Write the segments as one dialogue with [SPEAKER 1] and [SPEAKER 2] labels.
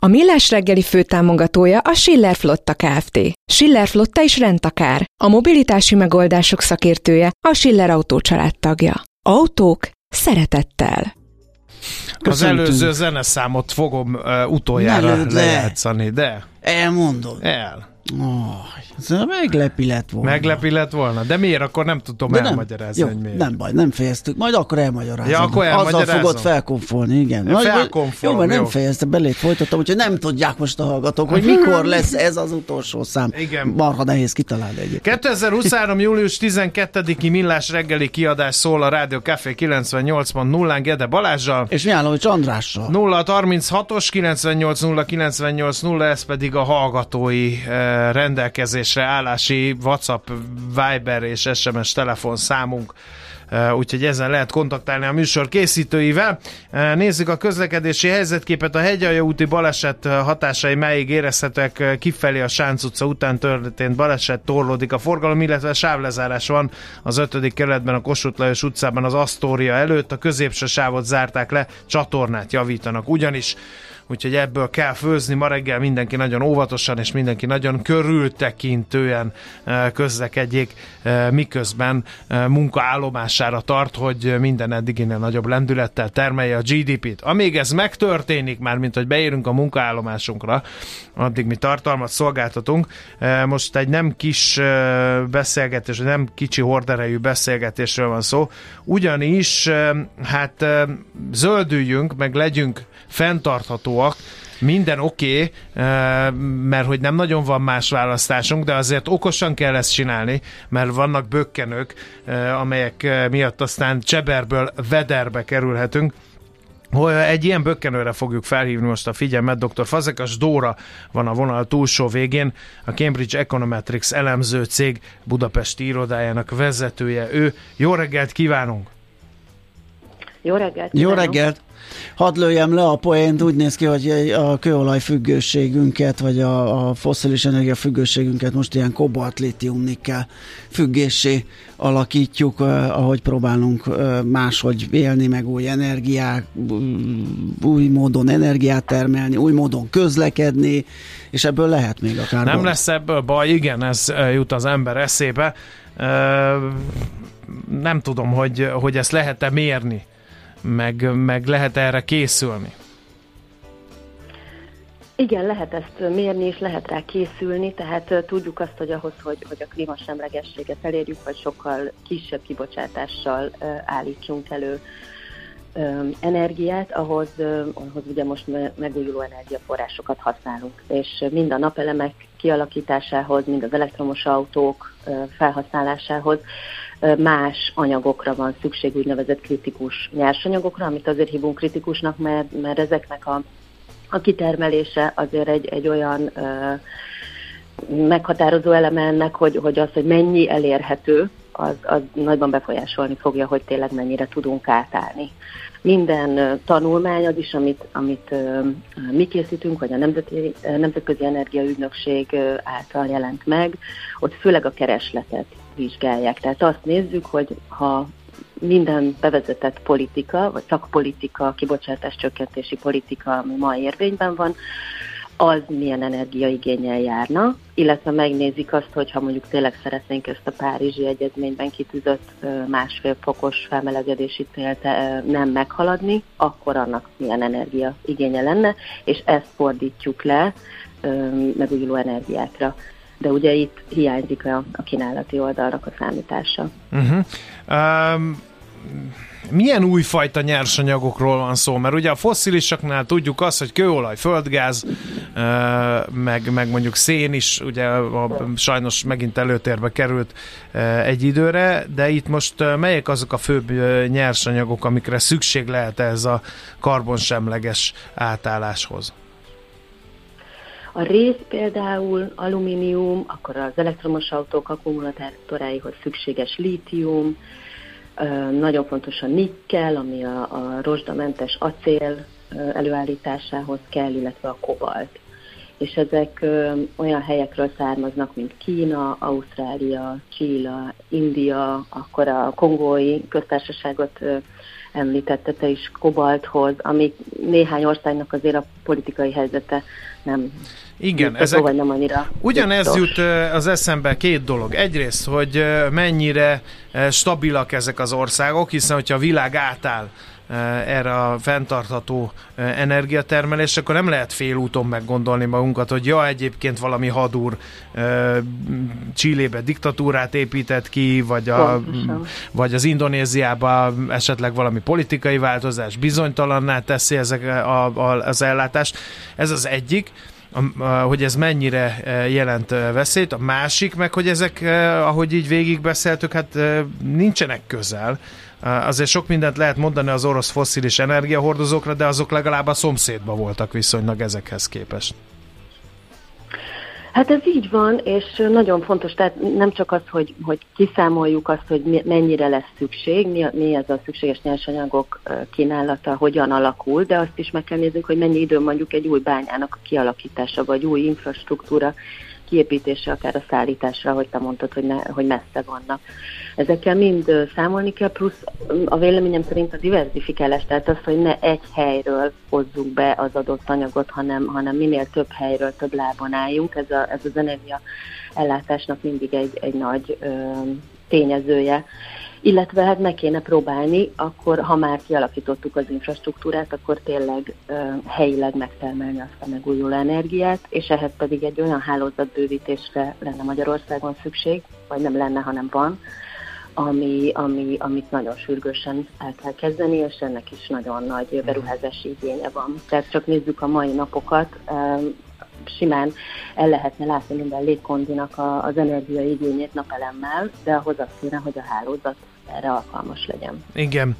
[SPEAKER 1] A Millás reggeli főtámogatója a Schiller Flotta Kft. Schiller Flotta is rendtakár. A mobilitási megoldások szakértője a Schiller Autó tagja. Autók szeretettel.
[SPEAKER 2] Köszöntünk. Az előző zeneszámot fogom uh, utoljára lejátszani, de...
[SPEAKER 3] Elmondod.
[SPEAKER 2] El.
[SPEAKER 3] Oh, ez meglepi lett volna.
[SPEAKER 2] Meglepi lett volna? De miért? Akkor nem tudom De elmagyarázni,
[SPEAKER 3] nem,
[SPEAKER 2] jó, hogy miért.
[SPEAKER 3] Nem baj, nem fejeztük. Majd akkor elmagyarázom.
[SPEAKER 2] Ja, akkor Azzal
[SPEAKER 3] fogod felkonfolni, igen.
[SPEAKER 2] Majd, felkonfolom,
[SPEAKER 3] jó, mert nem fejezte, belét folytattam, úgyhogy nem tudják most a hallgatók, hogy mikor lesz ez az utolsó szám.
[SPEAKER 2] Igen.
[SPEAKER 3] Marha nehéz kitalálni egyébként.
[SPEAKER 2] 2023. július 12-i millás reggeli kiadás szól a Rádió Café 98.0-án Gede Balázsjal.
[SPEAKER 3] És Miálovics Andrással.
[SPEAKER 2] 0 36-os 98 0 98 0, ez pedig a hallgatói eh, rendelkezésre állási WhatsApp, Viber és SMS telefonszámunk úgyhogy ezen lehet kontaktálni a műsor készítőivel. Nézzük a közlekedési helyzetképet. A Hegyalja úti baleset hatásai melyig érezhetőek kifelé a Sánc utca után történt baleset, torlódik a forgalom, illetve sávlezárás van az 5. kerületben a Kossuth Lajos utcában az Asztória előtt. A középső sávot zárták le, csatornát javítanak. Ugyanis úgyhogy ebből kell főzni. Ma reggel mindenki nagyon óvatosan és mindenki nagyon körültekintően eh, közlekedjék, eh, miközben eh, munkaállomására tart, hogy minden eddiginél nagyobb lendülettel termelje a GDP-t. Amíg ez megtörténik, már mint hogy beérünk a munkaállomásunkra, addig mi tartalmat szolgáltatunk. Most egy nem kis beszélgetés, nem kicsi horderejű beszélgetésről van szó, ugyanis hát zöldüljünk, meg legyünk fenntarthatóak, minden oké, okay, eh, mert hogy nem nagyon van más választásunk, de azért okosan kell ezt csinálni, mert vannak bökkenők, eh, amelyek eh, miatt aztán cseberből vederbe kerülhetünk. Egy ilyen bökkenőre fogjuk felhívni most a figyelmet. Dr. Fazekas Dóra van a vonal túlsó végén, a Cambridge Econometrics elemző cég Budapesti irodájának vezetője. Ő. Jó reggelt kívánunk!
[SPEAKER 4] Jó reggelt!
[SPEAKER 3] Jó reggelt! Hadd lőjem le a poént, úgy néz ki, hogy a kőolaj függőségünket, vagy a, a foszilis energia függőségünket most ilyen kobalt litium nikkel függésé alakítjuk, ahogy próbálunk máshogy élni, meg új energiák, új módon energiát termelni, új módon közlekedni, és ebből lehet még akár
[SPEAKER 2] Nem baj. lesz ebből baj, igen, ez jut az ember eszébe. Nem tudom, hogy, hogy ezt lehet-e mérni meg, meg lehet erre készülni?
[SPEAKER 4] Igen, lehet ezt mérni, és lehet rá készülni, tehát tudjuk azt, hogy ahhoz, hogy, hogy a klímasemlegességet elérjük, vagy sokkal kisebb kibocsátással állítsunk elő energiát, ahhoz, ahhoz ugye most megújuló energiaforrásokat használunk, és mind a napelemek kialakításához, mind az elektromos autók felhasználásához más anyagokra van szükség, úgynevezett kritikus nyersanyagokra, amit azért hívunk kritikusnak, mert, mert ezeknek a, a kitermelése azért egy, egy olyan ö, meghatározó eleme ennek, hogy, hogy az, hogy mennyi elérhető, az, az nagyban befolyásolni fogja, hogy tényleg mennyire tudunk átállni. Minden tanulmány az is, amit, amit mi készítünk, vagy a Nemzeti, Nemzetközi Energiaügynökség által jelent meg, ott főleg a keresletet vizsgálják. Tehát azt nézzük, hogy ha minden bevezetett politika, vagy szakpolitika, kibocsátás csökkentési politika, ami ma érvényben van, az milyen energiaigényel járna, illetve megnézik azt, hogy ha mondjuk tényleg szeretnénk ezt a Párizsi Egyezményben kitűzött másfél fokos felmelegedési célt nem meghaladni, akkor annak milyen energiaigénye lenne, és ezt fordítjuk le megújuló energiákra de ugye itt hiányzik a, a kínálati oldalnak a számítása.
[SPEAKER 2] Uh-huh. Um, milyen újfajta nyersanyagokról van szó? Mert ugye a fosszilisaknál tudjuk azt, hogy kőolaj, földgáz, meg, meg mondjuk szén is, ugye a, sajnos megint előtérbe került egy időre, de itt most melyek azok a főbb nyersanyagok, amikre szükség lehet ez a karbonsemleges átálláshoz?
[SPEAKER 4] A rész például alumínium, akkor az elektromos autók akkumulátoráihoz szükséges lítium, nagyon fontos a nikkel, ami a, a rozsdamentes acél előállításához kell, illetve a kobalt. És ezek olyan helyekről származnak, mint Kína, Ausztrália, Csíla, India, akkor a kongói köztársaságot említette te is kobalthoz, ami néhány országnak azért a politikai helyzete nem
[SPEAKER 2] igen, ezek, vagy nem annyira ugyanez biztos. jut az eszembe két dolog. Egyrészt, hogy mennyire stabilak ezek az országok, hiszen hogyha a világ átáll erre a fenntartható energiatermelés, akkor nem lehet félúton meggondolni magunkat, hogy ja, egyébként valami hadúr Csillébe diktatúrát épített ki, vagy, a, vagy az Indonéziába esetleg valami politikai változás bizonytalanná teszi ezek a, a, az ellátást. Ez az egyik hogy ez mennyire jelent veszélyt. A másik meg, hogy ezek, ahogy így végigbeszéltük, hát nincsenek közel. Azért sok mindent lehet mondani az orosz fosszilis energiahordozókra, de azok legalább a szomszédban voltak viszonylag ezekhez képest.
[SPEAKER 4] Hát ez így van, és nagyon fontos, tehát nem csak az, hogy, hogy kiszámoljuk azt, hogy mennyire lesz szükség, mi, mi ez a szükséges nyersanyagok kínálata, hogyan alakul, de azt is meg kell néznünk, hogy mennyi idő mondjuk egy új bányának a kialakítása, vagy új infrastruktúra kiépítése, akár a szállításra, hogy te mondtad, hogy, ne, hogy messze vannak. Ezekkel mind számolni kell, plusz a véleményem szerint a diversifikálás, tehát az, hogy ne egy helyről hozzuk be az adott anyagot, hanem, hanem minél több helyről, több lábon álljunk. Ez, a, ez az energia ellátásnak mindig egy, egy nagy ö, tényezője illetve hát meg kéne próbálni, akkor ha már kialakítottuk az infrastruktúrát, akkor tényleg uh, helyileg megtermelni azt a megújuló energiát, és ehhez pedig egy olyan hálózatbővítésre lenne Magyarországon szükség, vagy nem lenne, hanem van, ami, ami, amit nagyon sürgősen el kell kezdeni, és ennek is nagyon nagy beruházási igénye van. Tehát csak nézzük a mai napokat, simán el lehetne látni minden légkondinak a, az energiaigényét napelemmel, de ahhoz az kéne, hogy a hálózat erre alkalmas legyen.
[SPEAKER 2] Igen.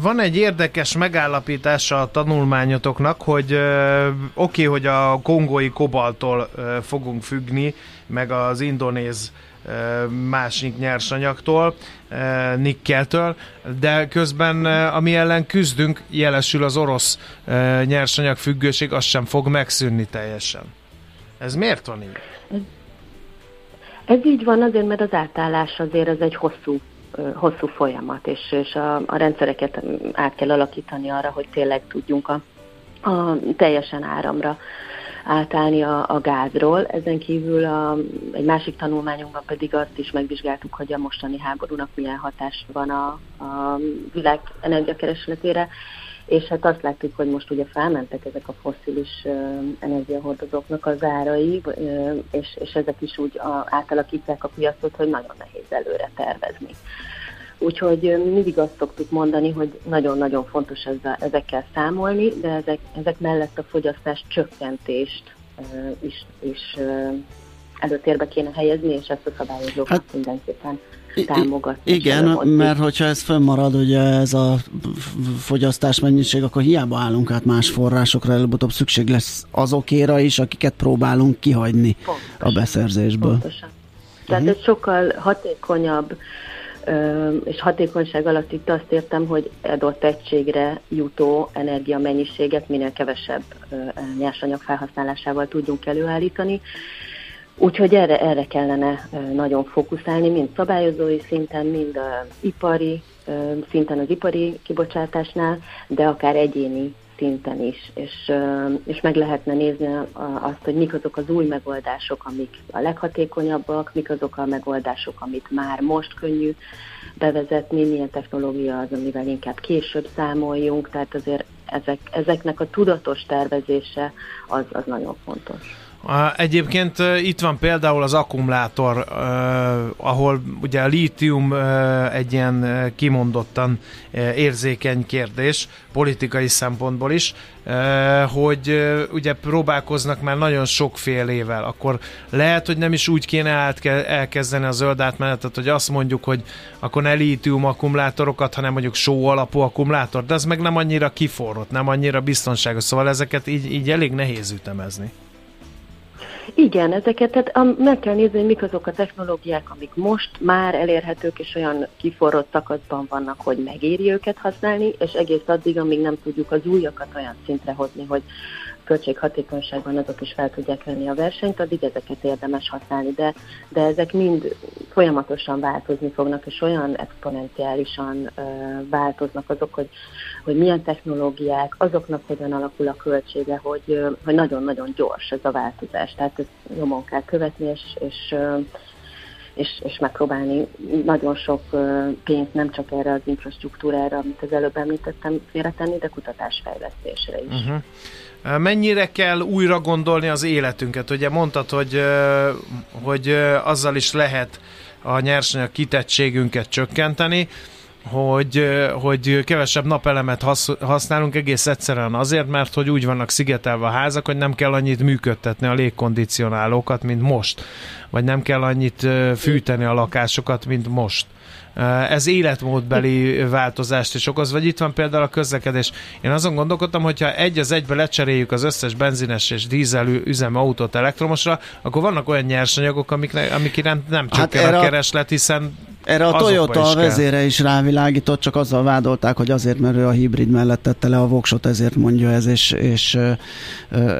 [SPEAKER 2] Van egy érdekes megállapítása a tanulmányotoknak, hogy oké, okay, hogy a kongói kobaltól fogunk függni, meg az indonéz másik nyersanyagtól, nikkeltől, de közben ami ellen küzdünk, jelesül az orosz nyersanyag függőség, az sem fog megszűnni teljesen. Ez miért van így? Ez,
[SPEAKER 4] ez így van azért, mert az átállás azért az egy hosszú hosszú folyamat, és, és a, a rendszereket át kell alakítani arra, hogy tényleg tudjunk a, a teljesen áramra átállni a, a gázról. Ezen kívül a, egy másik tanulmányunkban pedig azt is megvizsgáltuk, hogy a mostani háborúnak milyen hatás van a, a világ energiakeresletére, és hát azt láttuk, hogy most ugye felmentek ezek a fosszilis energiahordozóknak az árai, és, és ezek is úgy a, átalakítják a piacot, hogy nagyon nehéz előre tervezni. Úgyhogy mindig azt szoktuk mondani, hogy nagyon-nagyon fontos ezzel, ezekkel számolni, de ezek, ezek mellett a fogyasztás csökkentést is, is előtérbe kéne helyezni, és ezt a szabályozókat hát, mindenképpen támogatni.
[SPEAKER 3] Igen, mert hogyha ez fönnmarad, ugye ez a fogyasztás mennyiség, akkor hiába állunk át más forrásokra, előbb-utóbb szükség lesz azokéra is, akiket próbálunk kihagyni Pontosan. a beszerzésből.
[SPEAKER 4] Pontosan. Tehát uh-huh. ez sokkal hatékonyabb, és hatékonyság alatt itt azt értem, hogy adott egységre jutó energiamennyiséget minél kevesebb nyersanyag felhasználásával tudjunk előállítani, Úgyhogy erre, erre kellene nagyon fókuszálni, mind szabályozói szinten, mind a ipari szinten az ipari kibocsátásnál, de akár egyéni szinten is, és, és meg lehetne nézni azt, hogy mik azok az új megoldások, amik a leghatékonyabbak, mik azok a megoldások, amit már most könnyű bevezetni, milyen technológia az, amivel inkább később számoljunk, tehát azért ezek, ezeknek a tudatos tervezése az, az nagyon fontos.
[SPEAKER 2] Egyébként itt van például az akkumulátor, ahol ugye a lítium egy ilyen kimondottan érzékeny kérdés, politikai szempontból is, hogy ugye próbálkoznak már nagyon sokfélével, akkor lehet, hogy nem is úgy kéne elkezdeni a zöld átmenetet, hogy azt mondjuk, hogy akkor ne lítium akkumulátorokat, hanem mondjuk só alapú akkumulátor, de ez meg nem annyira kiforrott, nem annyira biztonságos, szóval ezeket így, így elég nehéz ütemezni.
[SPEAKER 4] Igen, ezeket tehát meg kell nézni, hogy mik azok a technológiák, amik most már elérhetők, és olyan kiforrott szakaszban vannak, hogy megéri őket használni, és egész addig, amíg nem tudjuk az újakat olyan szintre hozni, hogy költséghatékonyságban azok is fel tudják venni a versenyt, addig ezeket érdemes használni, de, de ezek mind folyamatosan változni fognak, és olyan exponenciálisan ö, változnak azok, hogy, hogy milyen technológiák, azoknak hogyan alakul a költsége, hogy, hogy nagyon-nagyon gyors ez a változás. Tehát ezt nyomon kell követni, és, és és, és megpróbálni nagyon sok pénzt nem csak erre az infrastruktúrára, amit az előbb említettem, félretenni, de kutatásfejlesztésre is. Uh-huh.
[SPEAKER 2] Mennyire kell újra gondolni az életünket? Ugye mondtad, hogy, hogy azzal is lehet a nyersanyag kitettségünket csökkenteni, hogy, hogy kevesebb napelemet használunk egész egyszerűen azért, mert hogy úgy vannak szigetelve a házak, hogy nem kell annyit működtetni a légkondicionálókat, mint most. Vagy nem kell annyit fűteni a lakásokat, mint most. Ez életmódbeli változást is okoz, vagy itt van például a közlekedés. Én azon gondolkodtam, hogyha egy az egybe lecseréljük az összes benzines és dízel üzemű autót elektromosra, akkor vannak olyan nyersanyagok, amik, amik iránt nem hát csökken hát a kereslet, hiszen
[SPEAKER 3] erre a Toyota a vezére is rávilágított, csak azzal vádolták, hogy azért, mert ő a hibrid mellett tette le a voksot, ezért mondja ez, és, és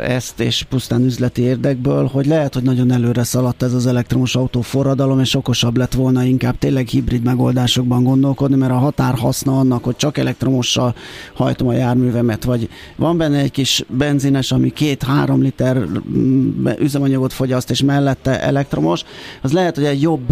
[SPEAKER 3] ezt, és pusztán üzleti érdekből, hogy lehet, hogy nagyon előre szaladt ez az elektromos autó forradalom, és okosabb lett volna inkább tényleg hibrid megoldásokban gondolkodni, mert a határ haszna annak, hogy csak elektromossal hajtom a járművemet, vagy van benne egy kis benzines, ami két-három liter mm, üzemanyagot fogyaszt, és mellette elektromos, az lehet, hogy egy jobb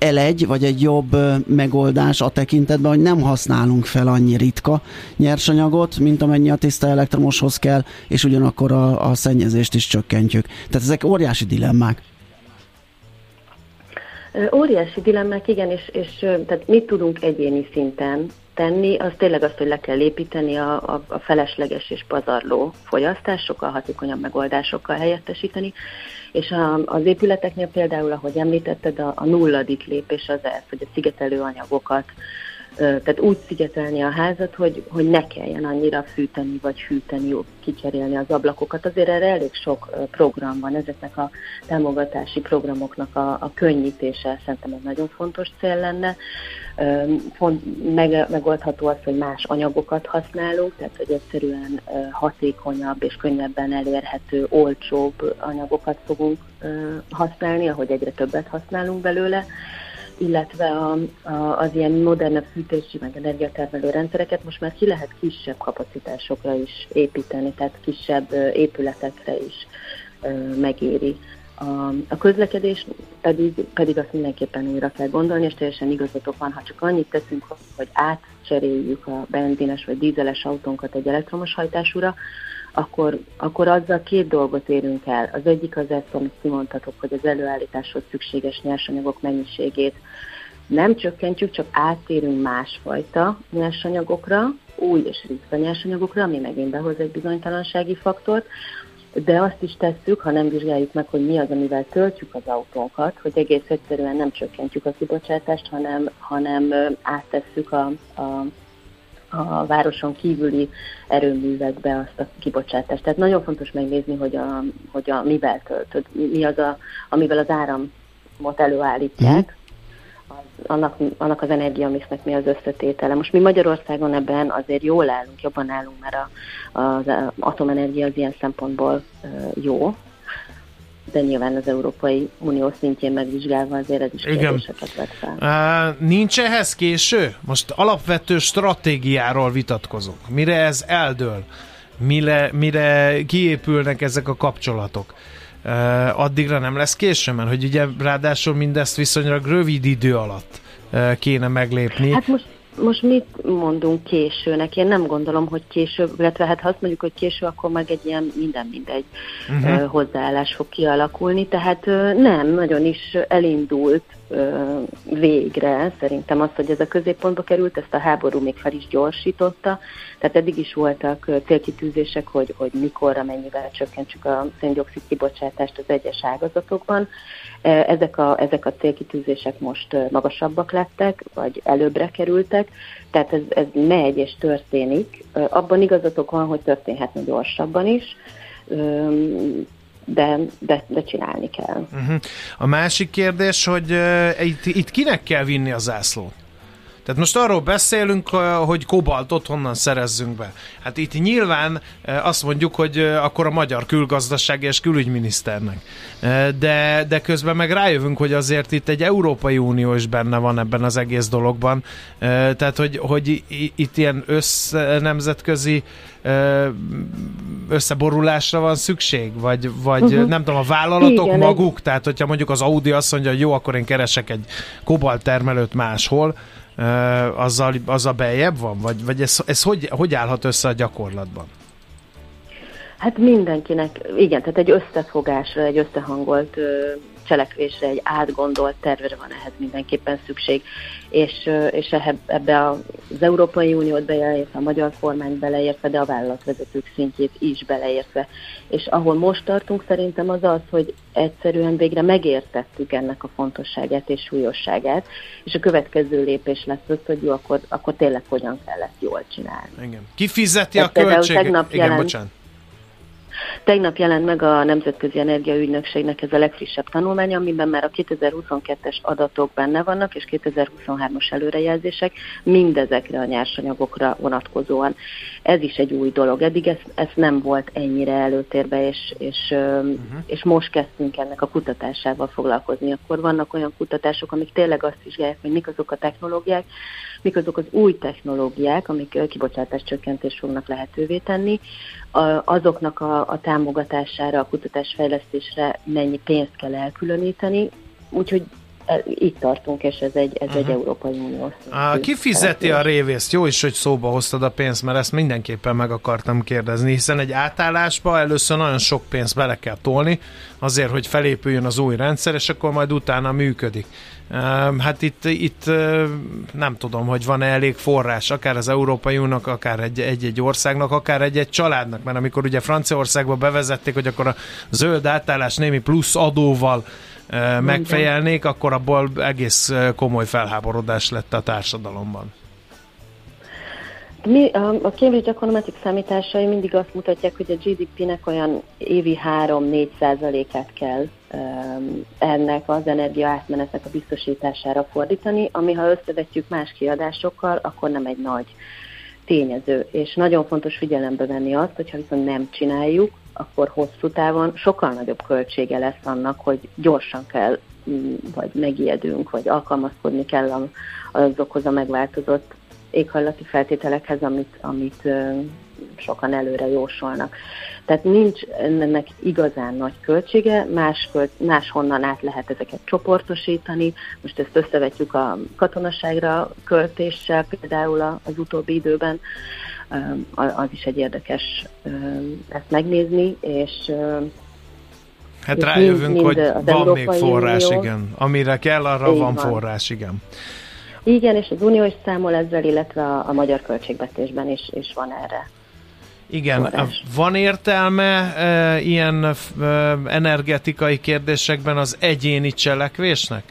[SPEAKER 3] elegy, vagy egy jobb megoldás a tekintetben, hogy nem használunk fel annyi ritka nyersanyagot, mint amennyi a tiszta elektromoshoz kell, és ugyanakkor a, a szennyezést is csökkentjük. Tehát ezek óriási dilemmák.
[SPEAKER 4] Óriási dilemmák, igen, és, és tehát mit tudunk egyéni szinten tenni, az tényleg azt, hogy le kell építeni a, a, a felesleges és pazarló fogyasztás, sokkal hatékonyabb megoldásokkal helyettesíteni, és a, az épületeknél például, ahogy említetted, a, a nulladik lépés az ez, hogy a szigetelő anyagokat tehát úgy szigetelni a házat, hogy, hogy ne kelljen annyira fűteni, vagy hűteni, kicserélni az ablakokat. Azért erre elég sok program van, ezeknek a támogatási programoknak a, a könnyítése szerintem egy nagyon fontos cél lenne. Meg, megoldható az, hogy más anyagokat használunk, tehát hogy egyszerűen hatékonyabb és könnyebben elérhető, olcsóbb anyagokat fogunk használni, ahogy egyre többet használunk belőle illetve a, a, az ilyen modernebb fűtési meg energiatermelő rendszereket most már ki lehet kisebb kapacitásokra is építeni, tehát kisebb épületekre is megéri. A, a közlekedés pedig, pedig azt mindenképpen újra kell gondolni, és teljesen igazatok van, ha csak annyit teszünk, hogy átcseréljük a benzines vagy dízeles autónkat egy elektromos hajtásúra, akkor, akkor azzal két dolgot érünk el. Az egyik az ezt, amit kimondhatok, hogy az előállításhoz szükséges nyersanyagok mennyiségét nem csökkentjük, csak áttérünk másfajta nyersanyagokra, új és ritka nyersanyagokra, ami megint behoz egy bizonytalansági faktort, de azt is tesszük, ha nem vizsgáljuk meg, hogy mi az, amivel töltjük az autónkat, hogy egész egyszerűen nem csökkentjük a kibocsátást, hanem, hanem áttesszük a, a a városon kívüli erőművekbe azt a kibocsátást. Tehát nagyon fontos megnézni, hogy, a, hogy a mivel töltöd, mi az, a, amivel az áramot előállítják, mhm. az, annak, annak az energiamixnek mi az összetétele. Most mi Magyarországon ebben azért jól állunk, jobban állunk, mert a, az atomenergia az ilyen szempontból jó, de nyilván az Európai Unió szintjén megvizsgálva azért ez is kérdéseket vet fel.
[SPEAKER 2] Uh, nincs ehhez késő? Most alapvető stratégiáról vitatkozunk. Mire ez eldől? Mire, mire kiépülnek ezek a kapcsolatok? Uh, addigra nem lesz késő, mert hogy ugye ráadásul mindezt viszonylag rövid idő alatt uh, kéne meglépni.
[SPEAKER 4] Hát most most mit mondunk későnek? Én nem gondolom, hogy késő, illetve hát ha azt mondjuk, hogy késő, akkor meg egy ilyen minden mindegy uh-huh. hozzáállás fog kialakulni. Tehát nem, nagyon is elindult végre. Szerintem az, hogy ez a középpontba került, ezt a háború még fel is gyorsította. Tehát eddig is voltak célkitűzések, hogy, hogy mikorra, mennyivel csökkentsük a széndiokszid kibocsátást az egyes ágazatokban. Ezek a, ezek a célkitűzések most magasabbak lettek, vagy előbbre kerültek, tehát ez, ez megy és történik. Abban igazatok van, hogy történhetne gyorsabban is de, de, de csinálni kell.
[SPEAKER 2] Uh-huh. A másik kérdés, hogy uh, itt, itt kinek kell vinni a zászlót? Tehát most arról beszélünk, hogy kobaltot honnan szerezzünk be. Hát itt nyilván azt mondjuk, hogy akkor a magyar külgazdaság és külügyminiszternek. De, de közben meg rájövünk, hogy azért itt egy Európai Unió is benne van ebben az egész dologban. Tehát, hogy, hogy itt ilyen össznemzetközi összeborulásra van szükség? Vagy, vagy uh-huh. nem tudom, a vállalatok Igen, maguk? Egy... Tehát, hogyha mondjuk az Audi azt mondja, hogy jó, akkor én keresek egy kobalt termelőt máshol, azzal, azzal beljebb van? Vagy, vagy ez, ez hogy, hogy állhat össze a gyakorlatban?
[SPEAKER 4] Hát mindenkinek, igen, tehát egy összefogásra, egy összehangolt cselekvésre, egy átgondolt tervre van ehhez mindenképpen szükség, és, és ebbe az Európai Uniót beleértve, a magyar kormány beleértve, de a vállalatvezetők szintjét is beleértve. És ahol most tartunk szerintem az az, hogy egyszerűen végre megértettük ennek a fontosságát és súlyosságát, és a következő lépés lesz az, hogy jó, akkor, akkor tényleg hogyan kell ezt jól csinálni.
[SPEAKER 2] Igen. Ki fizeti a költséget? Igen, jelent, bocsánat.
[SPEAKER 4] Tegnap jelent meg a Nemzetközi Energiaügynökségnek ez a legfrissebb tanulmánya, amiben már a 2022-es adatok benne vannak, és 2023-as előrejelzések mindezekre a nyersanyagokra vonatkozóan. Ez is egy új dolog. Eddig ez, ez nem volt ennyire előtérbe, és, és, uh-huh. és most kezdtünk ennek a kutatásával foglalkozni. Akkor vannak olyan kutatások, amik tényleg azt vizsgálják, hogy mik azok a technológiák, mik azok az új technológiák, amik kibocsátás csökkentést fognak lehetővé tenni, azoknak a, a támogatására, a kutatásfejlesztésre mennyi pénzt kell elkülöníteni, úgyhogy e, itt tartunk, és ez egy, ez uh-huh. egy mhm. Európai Unió.
[SPEAKER 2] Ki fizeti a révészt? Jó is, hogy szóba hoztad a pénzt, mert ezt mindenképpen meg akartam kérdezni, hiszen egy átállásba először nagyon sok pénzt bele kell tolni, azért, hogy felépüljön az új rendszer, és akkor majd utána működik. Hát itt, itt nem tudom, hogy van-e elég forrás, akár az Európai Uniónak, akár egy-egy országnak, akár egy-egy családnak, mert amikor ugye Franciaországba bevezették, hogy akkor a zöld átállás némi plusz adóval megfejelnék, akkor abból egész komoly felháborodás lett a társadalomban.
[SPEAKER 4] Mi, a Cambridge Econometrics számításai mindig azt mutatják, hogy a GDP-nek olyan évi 3-4 százalékát kell ennek az energia átmenetnek a biztosítására fordítani, ami ha összevetjük más kiadásokkal, akkor nem egy nagy tényező. És nagyon fontos figyelembe venni azt, hogyha viszont nem csináljuk, akkor hosszú távon sokkal nagyobb költsége lesz annak, hogy gyorsan kell, mm, vagy megijedünk, vagy alkalmazkodni kell azokhoz a megváltozott éghajlati feltételekhez, amit, amit sokan előre jósolnak. Tehát nincs ennek igazán nagy költsége, más költ, máshonnan át lehet ezeket csoportosítani. Most ezt összevetjük a katonaságra költéssel, például az utóbbi időben, az is egy érdekes ezt megnézni, és
[SPEAKER 2] Hát rájövünk, mind, mind hogy van még forrás, Unió. igen. Amire kell, arra Így van, van forrás, igen.
[SPEAKER 4] Igen, és az Unió is számol ezzel, illetve a, a magyar költségvetésben is, is van erre.
[SPEAKER 2] Igen, forrás. van értelme e, ilyen e, energetikai kérdésekben az egyéni cselekvésnek?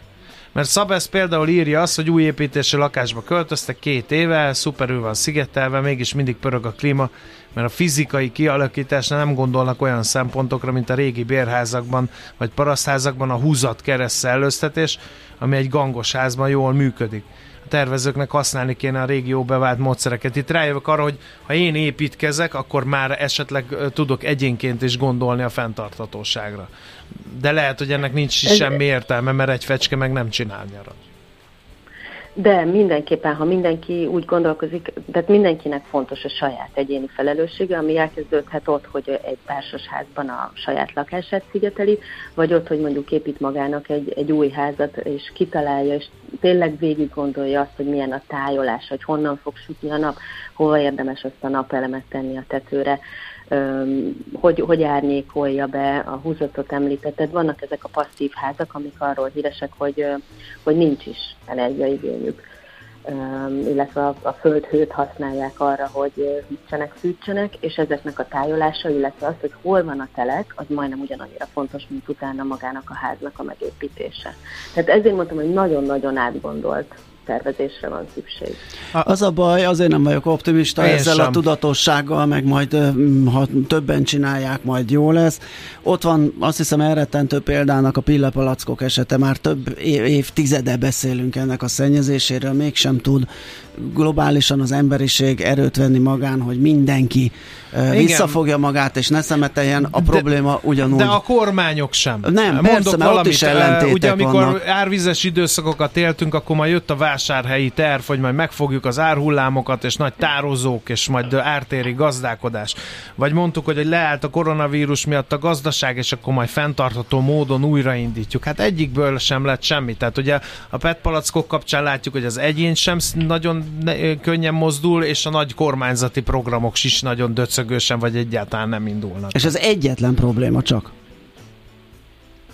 [SPEAKER 2] Mert Szabesz például írja azt, hogy új építési lakásba költöztek két éve, szuperül van szigetelve, mégis mindig pörög a klíma, mert a fizikai kialakításnál nem gondolnak olyan szempontokra, mint a régi bérházakban vagy parasztházakban a húzat kereszt szellőztetés, ami egy gangos házban jól működik tervezőknek használni kéne a régió bevált módszereket. Itt rájövök arra, hogy ha én építkezek, akkor már esetleg tudok egyénként is gondolni a fenntartatóságra. De lehet, hogy ennek nincs semmi értelme, mert egy fecske meg nem csinál nyarat.
[SPEAKER 4] De mindenképpen, ha mindenki úgy gondolkozik, tehát mindenkinek fontos a saját egyéni felelőssége, ami elkezdődhet ott, hogy egy társasházban a saját lakását szigeteli, vagy ott, hogy mondjuk épít magának egy, egy új házat, és kitalálja, és tényleg végig gondolja azt, hogy milyen a tájolás, hogy honnan fog sütni a nap, hova érdemes azt a napelemet tenni a tetőre hogy, hogy árnyékolja be a húzatot említetted. Vannak ezek a passzív házak, amik arról híresek, hogy, hogy nincs is energiaigényük illetve a, a földhőt használják arra, hogy hűtsenek, fűtsenek, és ezeknek a tájolása, illetve az, hogy hol van a telek, az majdnem ugyanannyira fontos, mint utána magának a háznak a megépítése. Tehát ezért mondtam, hogy nagyon-nagyon átgondolt tervezésre van szükség.
[SPEAKER 3] Az a baj, azért nem vagyok optimista Én ezzel sem. a tudatossággal, meg majd ha többen csinálják, majd jó lesz. Ott van azt hiszem elrettentő példának a pillepalackok esete, már több év, évtizede beszélünk ennek a szennyezéséről, mégsem tud globálisan az emberiség erőt venni magán, hogy mindenki Igen. visszafogja magát és ne szemeteljen, a de, probléma ugyanúgy.
[SPEAKER 2] De a kormányok sem.
[SPEAKER 3] Nem, Mondok persze, mert valamit, ott is ellentétek
[SPEAKER 2] Ugye amikor
[SPEAKER 3] vannak.
[SPEAKER 2] árvizes időszakokat éltünk, akkor majd jött a vásárhelyi terv, hogy majd megfogjuk az árhullámokat, és nagy tározók, és majd ártéri gazdálkodás. Vagy mondtuk, hogy leállt a koronavírus miatt a gazdaság, és akkor majd fenntartható módon újraindítjuk. Hát egyikből sem lett semmi. Tehát ugye a PET palackok kapcsán látjuk, hogy az egyén sem nagyon könnyen mozdul, és a nagy kormányzati programok is nagyon döcögősen, vagy egyáltalán nem indulnak.
[SPEAKER 3] És az egyetlen probléma csak.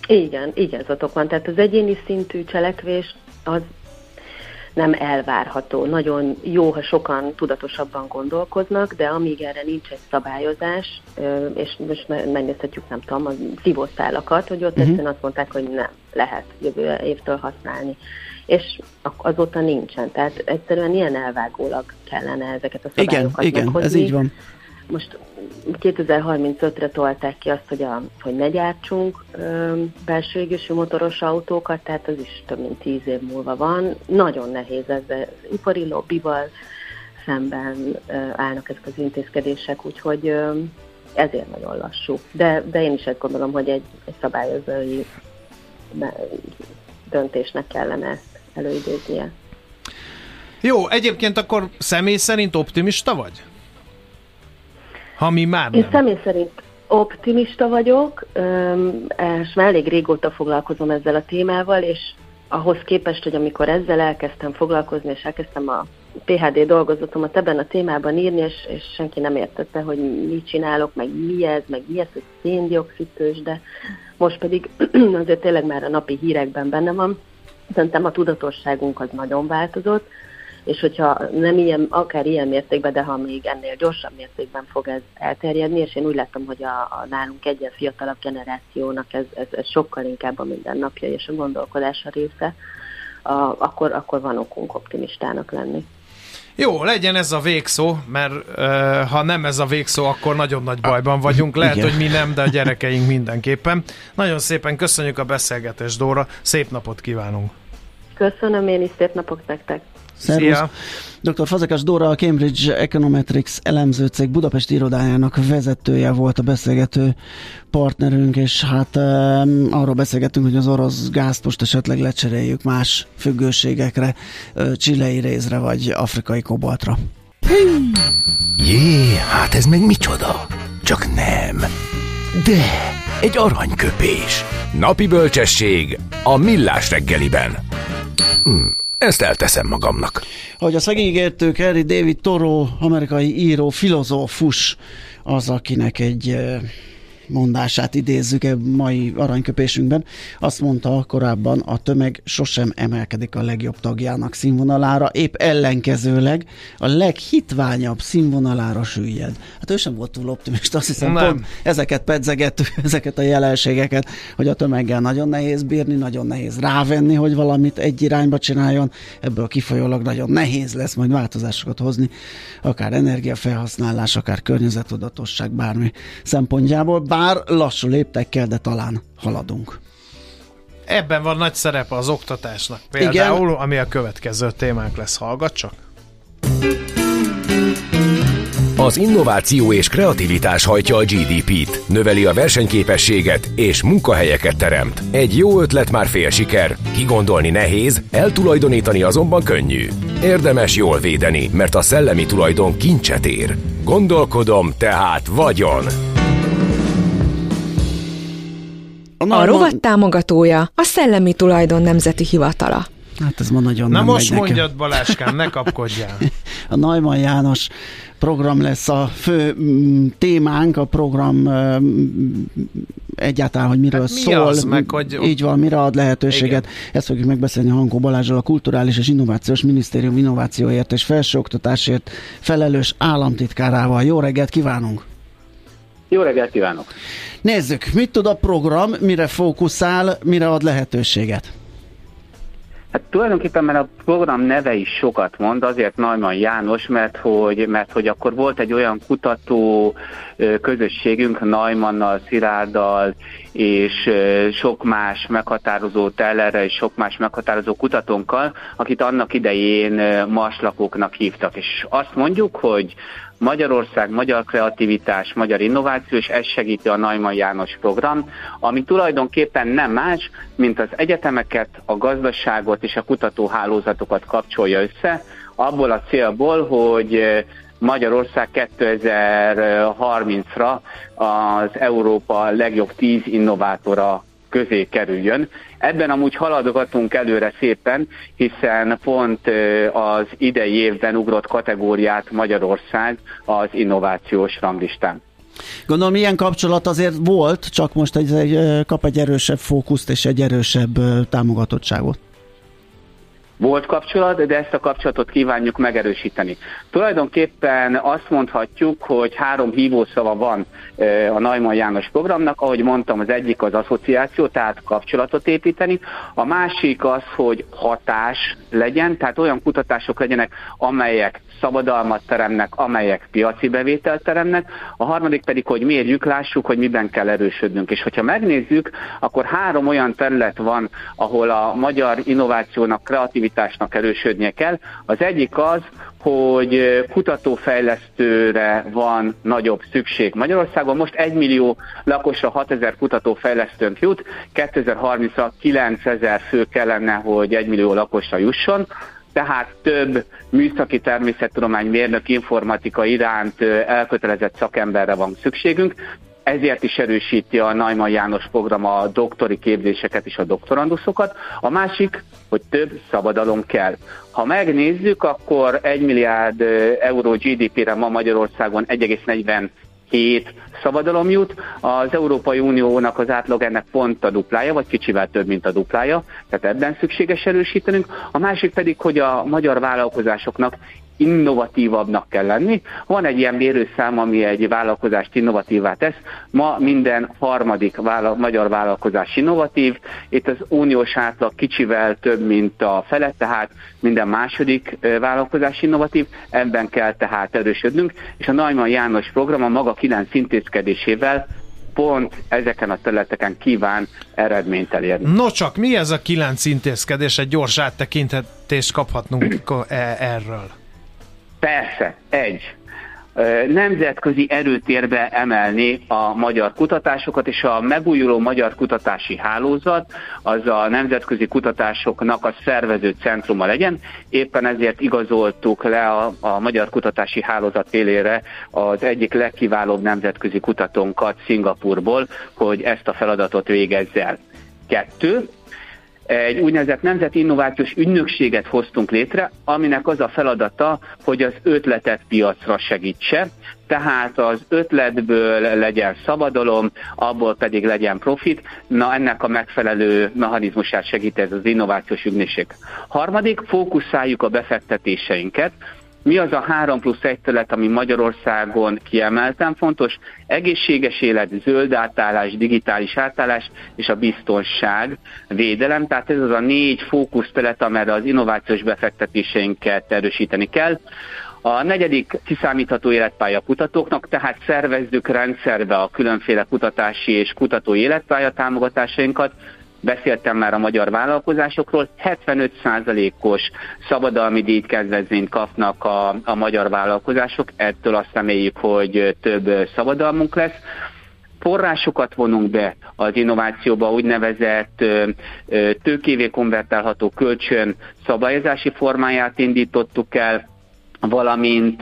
[SPEAKER 4] Igen, igazatok van. Tehát az egyéni szintű cselekvés az nem elvárható. Nagyon jó, ha sokan tudatosabban gondolkoznak, de amíg erre nincs egy szabályozás, és most megnézhetjük, nem tudom, a szívószálakat, hogy ott uh-huh. azt mondták, hogy nem lehet jövő évtől használni. És azóta nincsen. Tehát egyszerűen ilyen elvágólag kellene ezeket a szabályokat
[SPEAKER 3] Igen, igen, ez így van.
[SPEAKER 4] Most 2035-re tolták ki azt, hogy, a, hogy ne gyártsunk ö, belső égésű motoros autókat, tehát az is több mint 10 év múlva van. Nagyon nehéz ezzel az ipari lobbival szemben ö, állnak ezek az intézkedések, úgyhogy ö, ezért nagyon lassú. De, de én is ezt gondolom, hogy egy, egy szabályozói döntésnek kellene ezt előidéznie.
[SPEAKER 2] Jó, egyébként akkor személy szerint optimista vagy? Ha mi már nem.
[SPEAKER 4] Én személy szerint optimista vagyok, és már elég régóta foglalkozom ezzel a témával, és ahhoz képest, hogy amikor ezzel elkezdtem foglalkozni, és elkezdtem a PHD dolgozatomat ebben a témában írni, és, és senki nem értette, hogy mit csinálok, meg mi ez, meg mi ez, hogy széndiokszidős, de most pedig azért tényleg már a napi hírekben benne van. Szerintem a tudatosságunk az nagyon változott, és hogyha nem ilyen, akár ilyen mértékben, de ha még ennél gyorsabb mértékben fog ez elterjedni, és én úgy láttam, hogy a, a nálunk egyen fiatalabb generációnak ez, ez, ez sokkal inkább a mindennapja és a gondolkodása része, a, akkor, akkor van okunk optimistának lenni.
[SPEAKER 2] Jó, legyen ez a végszó, mert uh, ha nem ez a végszó, akkor nagyon nagy bajban vagyunk. Lehet, Igen. hogy mi nem, de a gyerekeink mindenképpen. Nagyon szépen köszönjük a beszélgetést, Dóra. Szép napot kívánunk!
[SPEAKER 4] Köszönöm én is, szép napot nektek!
[SPEAKER 3] Szervusz. Szia. Dr. Fazekas Dóra, a Cambridge Econometrics elemzőcég Budapest irodájának vezetője volt a beszélgető partnerünk, és hát um, arról beszélgettünk, hogy az orosz gázt most esetleg lecseréljük más függőségekre, csilei rézre vagy afrikai kobaltra.
[SPEAKER 5] Jé, hát ez meg micsoda? Csak nem. De, egy aranyköpés. Napi bölcsesség a millás reggeliben. Hm. Ezt elteszem magamnak.
[SPEAKER 3] Ahogy azt megígértük, Harry David Toro, amerikai író, filozófus, az, akinek egy mondását idézzük e mai aranyköpésünkben. Azt mondta korábban, a tömeg sosem emelkedik a legjobb tagjának színvonalára, épp ellenkezőleg a leghitványabb színvonalára süllyed. Hát ő sem volt túl optimista, azt hiszem, Nem. pont ezeket pedzegettük, ezeket a jelenségeket, hogy a tömeggel nagyon nehéz bírni, nagyon nehéz rávenni, hogy valamit egy irányba csináljon, ebből kifolyólag nagyon nehéz lesz majd változásokat hozni, akár energiafelhasználás, akár környezetudatosság, bármi szempontjából bár lassú léptekkel, de talán haladunk.
[SPEAKER 2] Ebben van nagy szerepe az oktatásnak. Például, Igen. ami a következő témánk lesz. Hallgat csak!
[SPEAKER 5] Az innováció és kreativitás hajtja a GDP-t, növeli a versenyképességet és munkahelyeket teremt. Egy jó ötlet már fél siker, kigondolni nehéz, eltulajdonítani azonban könnyű. Érdemes jól védeni, mert a szellemi tulajdon kincset ér. Gondolkodom, tehát vagyon!
[SPEAKER 1] A, a rovat támogatója a Szellemi Tulajdon Nemzeti Hivatala.
[SPEAKER 3] Hát ez ma nagyon
[SPEAKER 2] Na
[SPEAKER 3] nem
[SPEAKER 2] most mondjad nekem. Baláskám, ne kapkodjál.
[SPEAKER 3] a Najman János program lesz a fő mm, témánk, a program mm, egyáltalán, hogy miről hát mi szól. Az, meg, hogy... Így van, mire ad lehetőséget. Igen. Ezt fogjuk megbeszélni Hankó Balázsral, a Kulturális és Innovációs Minisztérium innovációért és felsőoktatásért felelős államtitkárával. Jó reggelt kívánunk!
[SPEAKER 6] Jó reggelt kívánok!
[SPEAKER 3] Nézzük, mit tud a program, mire fókuszál, mire ad lehetőséget?
[SPEAKER 6] Hát tulajdonképpen mert a program neve is sokat mond, azért Najman János, mert hogy, mert hogy akkor volt egy olyan kutató közösségünk Najmannal, Szilárdal és sok más meghatározó tellerre és sok más meghatározó kutatónkkal, akit annak idején marslakóknak hívtak. És azt mondjuk, hogy Magyarország, magyar kreativitás, magyar innováció, és ez segíti a Najman János program, ami tulajdonképpen nem más, mint az egyetemeket, a gazdaságot és a kutatóhálózatokat kapcsolja össze, abból a célból, hogy Magyarország 2030-ra az Európa legjobb 10 innovátora közé kerüljön. Ebben amúgy haladogatunk előre szépen, hiszen pont az idei évben ugrott kategóriát Magyarország az innovációs ranglistán.
[SPEAKER 3] Gondolom, ilyen kapcsolat azért volt, csak most egy, egy, kap egy erősebb fókuszt és egy erősebb támogatottságot.
[SPEAKER 6] Volt kapcsolat, de ezt a kapcsolatot kívánjuk megerősíteni. Tulajdonképpen azt mondhatjuk, hogy három hívószava van a Najman János programnak, ahogy mondtam, az egyik az asszociáció, tehát kapcsolatot építeni, a másik az, hogy hatás legyen, tehát olyan kutatások legyenek, amelyek szabadalmat teremnek, amelyek piaci bevételt teremnek, a harmadik pedig, hogy mérjük, lássuk, hogy miben kell erősödnünk. És hogyha megnézzük, akkor három olyan terület van, ahol a magyar innovációnak, kreativitásnak erősödnie kell. Az egyik az, hogy kutatófejlesztőre van nagyobb szükség. Magyarországon most 1 millió lakosra 6000 kutatófejlesztőnk jut, 2030-ra 9000 fő kellene, hogy 1 millió lakosra jusson tehát több műszaki természettudomány mérnök informatika iránt elkötelezett szakemberre van szükségünk, ezért is erősíti a Najman János program a doktori képzéseket és a doktoranduszokat. A másik, hogy több szabadalom kell. Ha megnézzük, akkor 1 milliárd euró GDP-re ma Magyarországon 1,47 szabadalom jut. Az Európai Uniónak az átlag ennek pont a duplája, vagy kicsivel több, mint a duplája, tehát ebben szükséges erősítenünk. A másik pedig, hogy a magyar vállalkozásoknak innovatívabbnak kell lenni. Van egy ilyen mérőszám, ami egy vállalkozást innovatívá tesz. Ma minden harmadik vála- magyar vállalkozás innovatív. Itt az uniós átlag kicsivel több, mint a fele, tehát minden második vállalkozás innovatív. Ebben kell tehát erősödnünk, és a Najman János program a maga kilenc intézkedésével pont ezeken a területeken kíván eredményt elérni.
[SPEAKER 2] No csak, mi ez a kilenc intézkedés? Egy gyors áttekintést kaphatnunk e- erről.
[SPEAKER 6] Persze, egy. Nemzetközi erőtérbe emelni a magyar kutatásokat, és a megújuló magyar kutatási hálózat az a nemzetközi kutatásoknak a szervező centruma legyen. Éppen ezért igazoltuk le a, a magyar kutatási hálózat élére az egyik legkiválóbb nemzetközi kutatónkat Szingapurból, hogy ezt a feladatot végezze el. Kettő, egy úgynevezett nemzeti innovációs ügynökséget hoztunk létre, aminek az a feladata, hogy az ötletet piacra segítse, tehát az ötletből legyen szabadalom, abból pedig legyen profit, na ennek a megfelelő mechanizmusát segít ez az innovációs ügynökség. Harmadik, fókuszáljuk a befektetéseinket, mi az a 3 plusz 1 terület, ami Magyarországon kiemelten fontos? Egészséges élet, zöld átállás, digitális átállás és a biztonság, védelem. Tehát ez az a négy fókusz terület, amelyre az innovációs befektetéseinket erősíteni kell. A negyedik kiszámítható életpálya kutatóknak, tehát szervezzük rendszerbe a különféle kutatási és kutatói életpálya támogatásainkat, Beszéltem már a magyar vállalkozásokról, 75%-os szabadalmi díjkedvezményt kapnak a, a magyar vállalkozások, ettől azt reméljük, hogy több szabadalmunk lesz. Forrásokat vonunk be az innovációba, úgynevezett tőkévé konvertálható kölcsön szabályozási formáját indítottuk el, valamint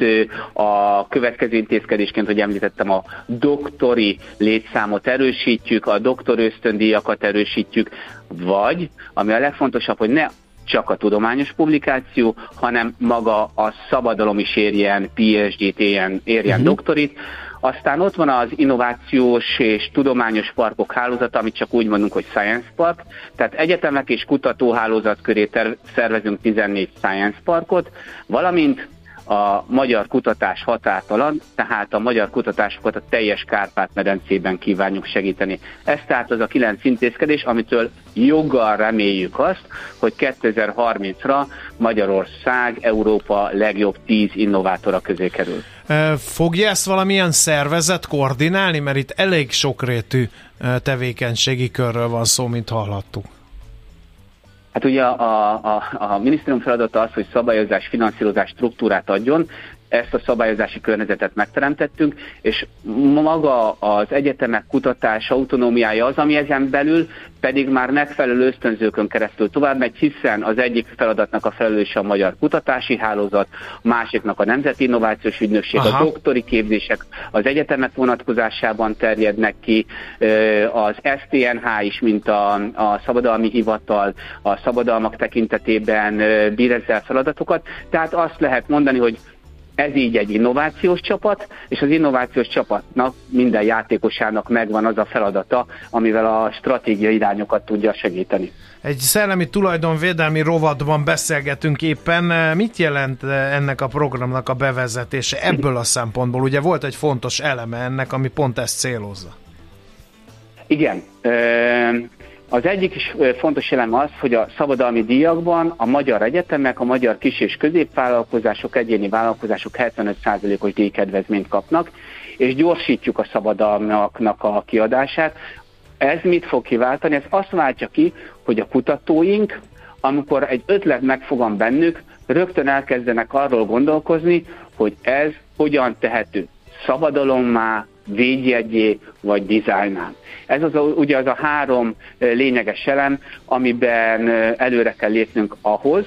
[SPEAKER 6] a következő intézkedésként, hogy említettem, a doktori létszámot erősítjük, a doktor ösztöndíjakat erősítjük, vagy, ami a legfontosabb, hogy ne csak a tudományos publikáció, hanem maga a szabadalom is érjen PhD-t, érjen, érjen uh-huh. doktorit. Aztán ott van az innovációs és tudományos parkok hálózata, amit csak úgy mondunk, hogy Science Park. Tehát egyetemek és kutatóhálózat köré ter- szervezünk 14 Science Parkot, valamint a magyar kutatás határtalan, tehát a magyar kutatásokat a teljes Kárpát-medencében kívánjuk segíteni. Ez tehát az a kilenc intézkedés, amitől joggal reméljük azt, hogy 2030-ra Magyarország Európa legjobb tíz innovátora közé kerül.
[SPEAKER 2] Fogja ezt valamilyen szervezet koordinálni? Mert itt elég sokrétű tevékenységi körről van szó, mint hallhattuk.
[SPEAKER 6] Hát ugye a, a, a minisztérium feladata az, hogy szabályozás, finanszírozás struktúrát adjon, ezt a szabályozási környezetet megteremtettünk, és maga az egyetemek kutatás autonómiája az, ami ezen belül pedig már megfelelő ösztönzőkön keresztül tovább megy, hiszen az egyik feladatnak a felelőse a Magyar Kutatási Hálózat, a másiknak a Nemzeti Innovációs Ügynökség, Aha. a doktori képzések az egyetemek vonatkozásában terjednek ki, az STNH is, mint a, a Szabadalmi Hivatal, a szabadalmak tekintetében bír ezzel feladatokat, tehát azt lehet mondani, hogy ez így egy innovációs csapat, és az innovációs csapatnak, minden játékosának megvan az a feladata, amivel a stratégiai irányokat tudja segíteni.
[SPEAKER 2] Egy szellemi tulajdonvédelmi rovatban beszélgetünk éppen. Mit jelent ennek a programnak a bevezetése ebből a szempontból? Ugye volt egy fontos eleme ennek, ami pont ezt célozza.
[SPEAKER 6] Igen. Az egyik is fontos elem az, hogy a szabadalmi díjakban a magyar egyetemek, a magyar kis- és középvállalkozások, egyéni vállalkozások 75%-os díjkedvezményt kapnak, és gyorsítjuk a szabadalmaknak a kiadását. Ez mit fog kiváltani? Ez azt váltja ki, hogy a kutatóink, amikor egy ötlet megfogan bennük, rögtön elkezdenek arról gondolkozni, hogy ez hogyan tehető szabadalommá, védjegyé vagy dizájnán. Ez az a, ugye az a három lényeges elem, amiben előre kell lépnünk ahhoz,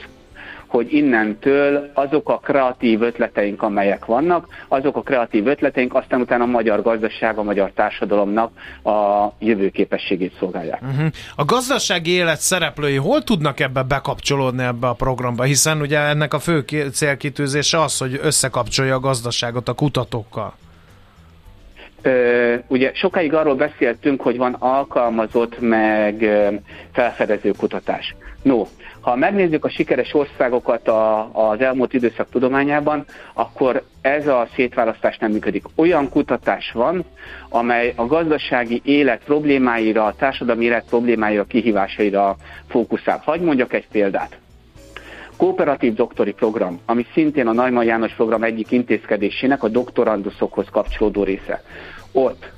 [SPEAKER 6] hogy innentől azok a kreatív ötleteink, amelyek vannak, azok a kreatív ötleteink aztán utána a magyar gazdaság, a magyar társadalomnak a jövőképességét szolgálják. Uh-huh.
[SPEAKER 2] A gazdasági élet szereplői hol tudnak ebbe bekapcsolódni ebbe a programba? Hiszen ugye ennek a fő célkitűzése az, hogy összekapcsolja a gazdaságot a kutatókkal.
[SPEAKER 6] Ugye sokáig arról beszéltünk, hogy van alkalmazott meg felfedező kutatás. No, ha megnézzük a sikeres országokat a, az elmúlt időszak tudományában, akkor ez a szétválasztás nem működik. Olyan kutatás van, amely a gazdasági élet problémáira, a társadalmi élet problémáira, kihívásaira fókuszál. Hagy mondjak egy példát. Kooperatív doktori program, ami szintén a Najman János program egyik intézkedésének a doktoranduszokhoz kapcsolódó része ott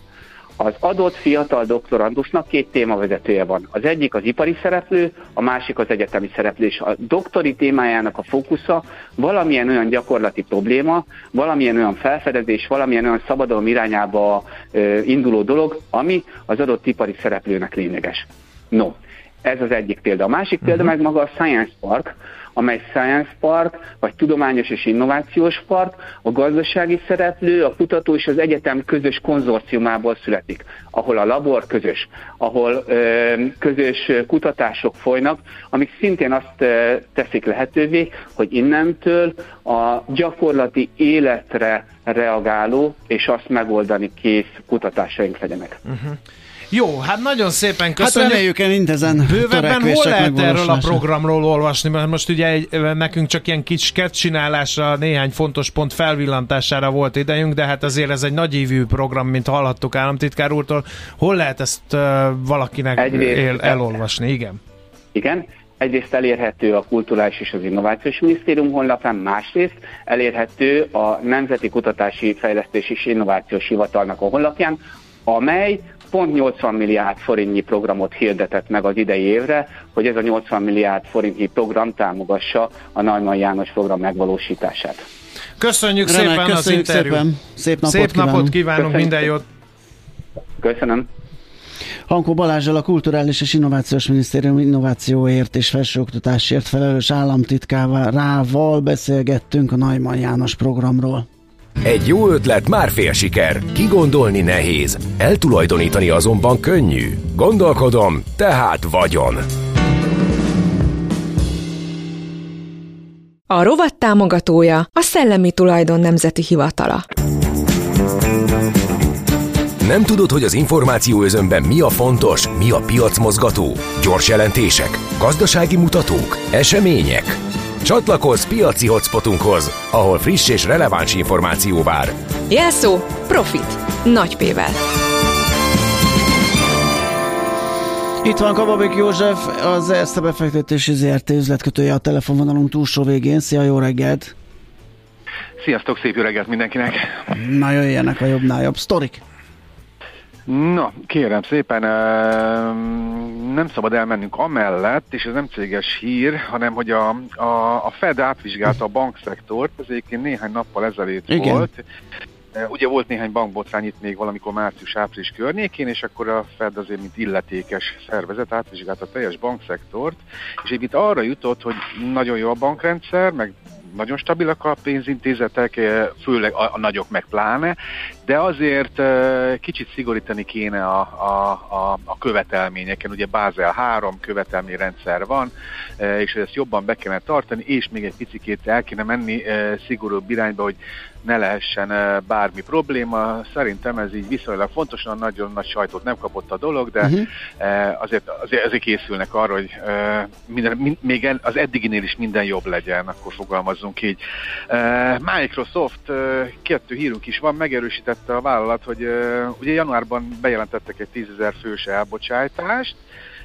[SPEAKER 6] az adott fiatal doktorandusnak két témavezetője van. Az egyik az ipari szereplő, a másik az egyetemi szereplő. És a doktori témájának a fókusza valamilyen olyan gyakorlati probléma, valamilyen olyan felfedezés, valamilyen olyan szabadalom irányába ö, induló dolog, ami az adott ipari szereplőnek lényeges. No, ez az egyik példa. A másik példa uh-huh. meg maga a Science Park, amely Science Park, vagy Tudományos és Innovációs Park, a gazdasági szereplő, a kutató és az egyetem közös konzorciumából születik, ahol a labor közös, ahol ö, közös kutatások folynak, amik szintén azt ö, teszik lehetővé, hogy innentől a gyakorlati életre reagáló és azt megoldani kész kutatásaink legyenek. Uh-huh.
[SPEAKER 2] Jó, hát nagyon szépen köszönjük.
[SPEAKER 3] Hát reméljük el mindezen
[SPEAKER 2] Bővebben hol lehet erről a programról olvasni, mert most ugye egy, nekünk csak ilyen kis csinálásra, néhány fontos pont felvillantására volt idejünk, de hát azért ez egy nagyívű program, mint hallhattuk államtitkár úrtól. Hol lehet ezt uh, valakinek el, elolvasni? Igen.
[SPEAKER 6] Igen, Egyrészt elérhető a Kulturális és az Innovációs Minisztérium honlapján, másrészt elérhető a Nemzeti Kutatási Fejlesztés és Innovációs Hivatalnak a honlapján, amely pont 80 milliárd forintnyi programot hirdetett meg az idei évre, hogy ez a 80 milliárd forintnyi program támogassa a Najman János program megvalósítását.
[SPEAKER 2] Köszönjük Remek, szépen köszönjük az interjút! Szépen.
[SPEAKER 3] Szép napot Szép
[SPEAKER 2] kívánunk, napot kívánunk minden jót!
[SPEAKER 6] Köszönöm!
[SPEAKER 3] Hankó Balázsal a Kulturális és Innovációs Minisztérium innovációért és felsőoktatásért felelős államtitkával beszélgettünk a Najman János programról.
[SPEAKER 5] Egy jó ötlet már fél siker, kigondolni nehéz, eltulajdonítani azonban könnyű. Gondolkodom, tehát vagyon.
[SPEAKER 1] A rovat támogatója a Szellemi Tulajdon Nemzeti Hivatala.
[SPEAKER 5] Nem tudod, hogy az információ özönben mi a fontos, mi a piacmozgató? Gyors jelentések, gazdasági mutatók, események? Csatlakozz piaci hotspotunkhoz, ahol friss és releváns információ vár.
[SPEAKER 1] Jelszó Profit. Nagy P-vel.
[SPEAKER 3] Itt van Kababik József, az Erste befektetési ZRT üzletkötője a telefonvonalunk túlsó végén. Szia, jó reggelt!
[SPEAKER 7] Sziasztok, szép jó reggelt mindenkinek!
[SPEAKER 3] Na jöjjenek a jobbnál jobb sztorik!
[SPEAKER 7] Na, kérem szépen, nem szabad elmennünk amellett, és ez nem céges hír, hanem hogy a, a, a Fed átvizsgálta a bankszektort, ez egyébként néhány nappal ezelőtt Igen. volt. Ugye volt néhány bankbotrány itt még valamikor március-április környékén, és akkor a Fed azért, mint illetékes szervezet átvizsgálta a teljes bankszektort, és itt arra jutott, hogy nagyon jó a bankrendszer, meg nagyon stabilak a pénzintézetek, eh, főleg a, a nagyok meg pláne, de azért eh, kicsit szigorítani kéne a, a, a, a követelményeken. Ugye Bázel 3 követelményrendszer van, eh, és ezt jobban be kellene tartani, és még egy picit el kéne menni szigorúbb irányba, hogy ne lehessen bármi probléma. Szerintem ez így viszonylag fontos, nagyon nagy sajtót nem kapott a dolog, de uh-huh. azért, azért, azért készülnek arra, hogy minden, még az eddiginél is minden jobb legyen, akkor fogalmazzunk így. Microsoft, kettő hírunk is van, megerősítette a vállalat, hogy ugye januárban bejelentettek egy 10 fős elbocsájtást,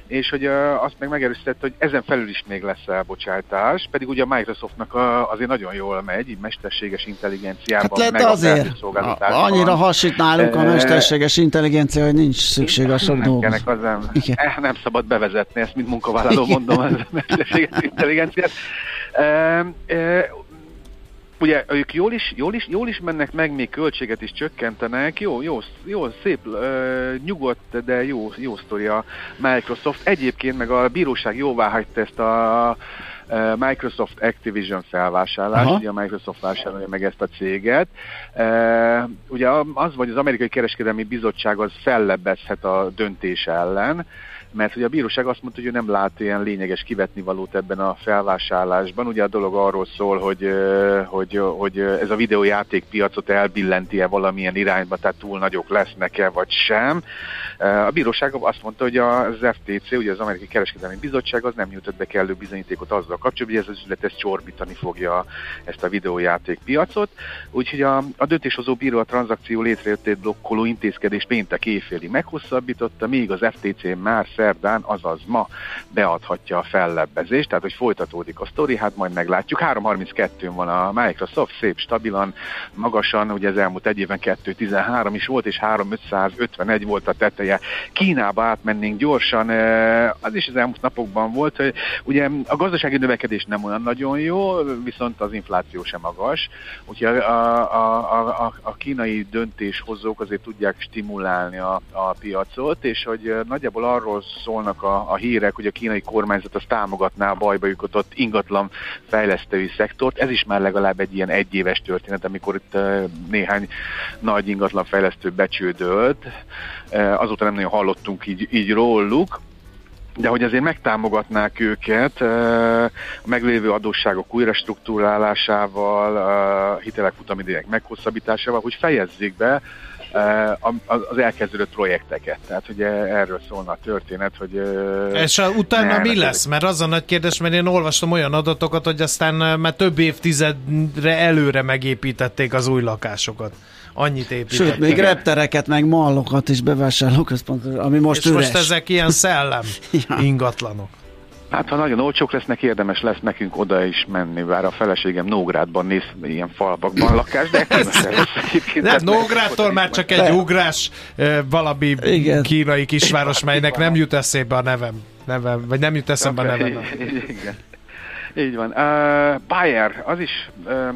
[SPEAKER 7] és hogy azt meg megerősítette, hogy ezen felül is még lesz elbocsátás, pedig ugye a Microsoftnak azért nagyon jól megy, így mesterséges intelligenciában.
[SPEAKER 3] Hát lehet azért, a, annyira hasít nálunk a mesterséges intelligencia, hogy nincs szükség a sok dolghoz.
[SPEAKER 7] Az nem, eh, nem szabad bevezetni, ezt mint munkavállaló mondom, az a mesterséges intelligenciát. E, e, ugye ők jól is, jól, is, jól is mennek meg, még költséget is csökkentenek, jó, jó, jó szép, uh, nyugodt, de jó, jó sztori a Microsoft. Egyébként meg a bíróság jóvá hagyta ezt a Microsoft Activision felvásárlás, Aha. ugye a Microsoft vásárolja meg ezt a céget. Uh, ugye az, vagy az amerikai kereskedelmi bizottság az fellebbezhet a döntés ellen, mert ugye a bíróság azt mondta, hogy ő nem lát ilyen lényeges kivetni valót ebben a felvásárlásban. Ugye a dolog arról szól, hogy, hogy, hogy ez a videójáték piacot elbillenti-e valamilyen irányba, tehát túl nagyok lesznek-e, vagy sem. A bíróság azt mondta, hogy az FTC, ugye az Amerikai Kereskedelmi Bizottság az nem nyújtott be kellő bizonyítékot azzal kapcsolatban, hogy ez az üzlet ezt csorbítani fogja ezt a videójáték piacot. Úgyhogy a, a döntéshozó bíró a tranzakció létrejöttét blokkoló intézkedést péntek éjféli meghosszabbította, míg az FTC már szerdán, azaz ma beadhatja a fellebbezést, tehát hogy folytatódik a sztori, hát majd meglátjuk. 3.32-n van a Microsoft, szép, stabilan, magasan, ugye az elmúlt egy éven 2.13 is volt, és 3.551 volt a teteje. Kínába átmennénk gyorsan, az is az elmúlt napokban volt, hogy ugye a gazdasági növekedés nem olyan nagyon jó, viszont az infláció sem magas, úgyhogy a, a, a, a, kínai döntéshozók azért tudják stimulálni a, a piacot, és hogy nagyjából arról szólnak a, a hírek, hogy a kínai kormányzat az támogatná a bajba jutott ingatlan fejlesztői szektort. Ez is már legalább egy ilyen egyéves történet, amikor itt néhány nagy ingatlan fejlesztő becsődölt. Azóta nem nagyon hallottunk így, így róluk de hogy azért megtámogatnák őket a meglévő adósságok újra struktúrálásával, a hitelek futamidejek meghosszabbításával, hogy fejezzék be az elkezdődött projekteket. Tehát ugye erről szólna a történet, hogy...
[SPEAKER 2] És utána mi lesz? Mert az a nagy kérdés, mert én olvastam olyan adatokat, hogy aztán már több évtizedre előre megépítették az új lakásokat. Annyit építettek.
[SPEAKER 3] Sőt, még reptereket, meg mallokat is bevásárlóközpont, ami most
[SPEAKER 2] És
[SPEAKER 3] üres.
[SPEAKER 2] most ezek ilyen szellem ingatlanok.
[SPEAKER 7] Hát ha nagyon olcsók lesznek, érdemes lesz nekünk oda is menni, bár a feleségem Nógrádban néz ilyen falvakban lakás, de
[SPEAKER 2] Nem, Nógrádtól már csak egy ugrás valami Igen. kínai kisváros, melynek nem jut eszébe a nevem. nevem vagy nem jut eszembe okay. a nevem.
[SPEAKER 7] Igen. Így van. Uh, Bayer, az is, uh,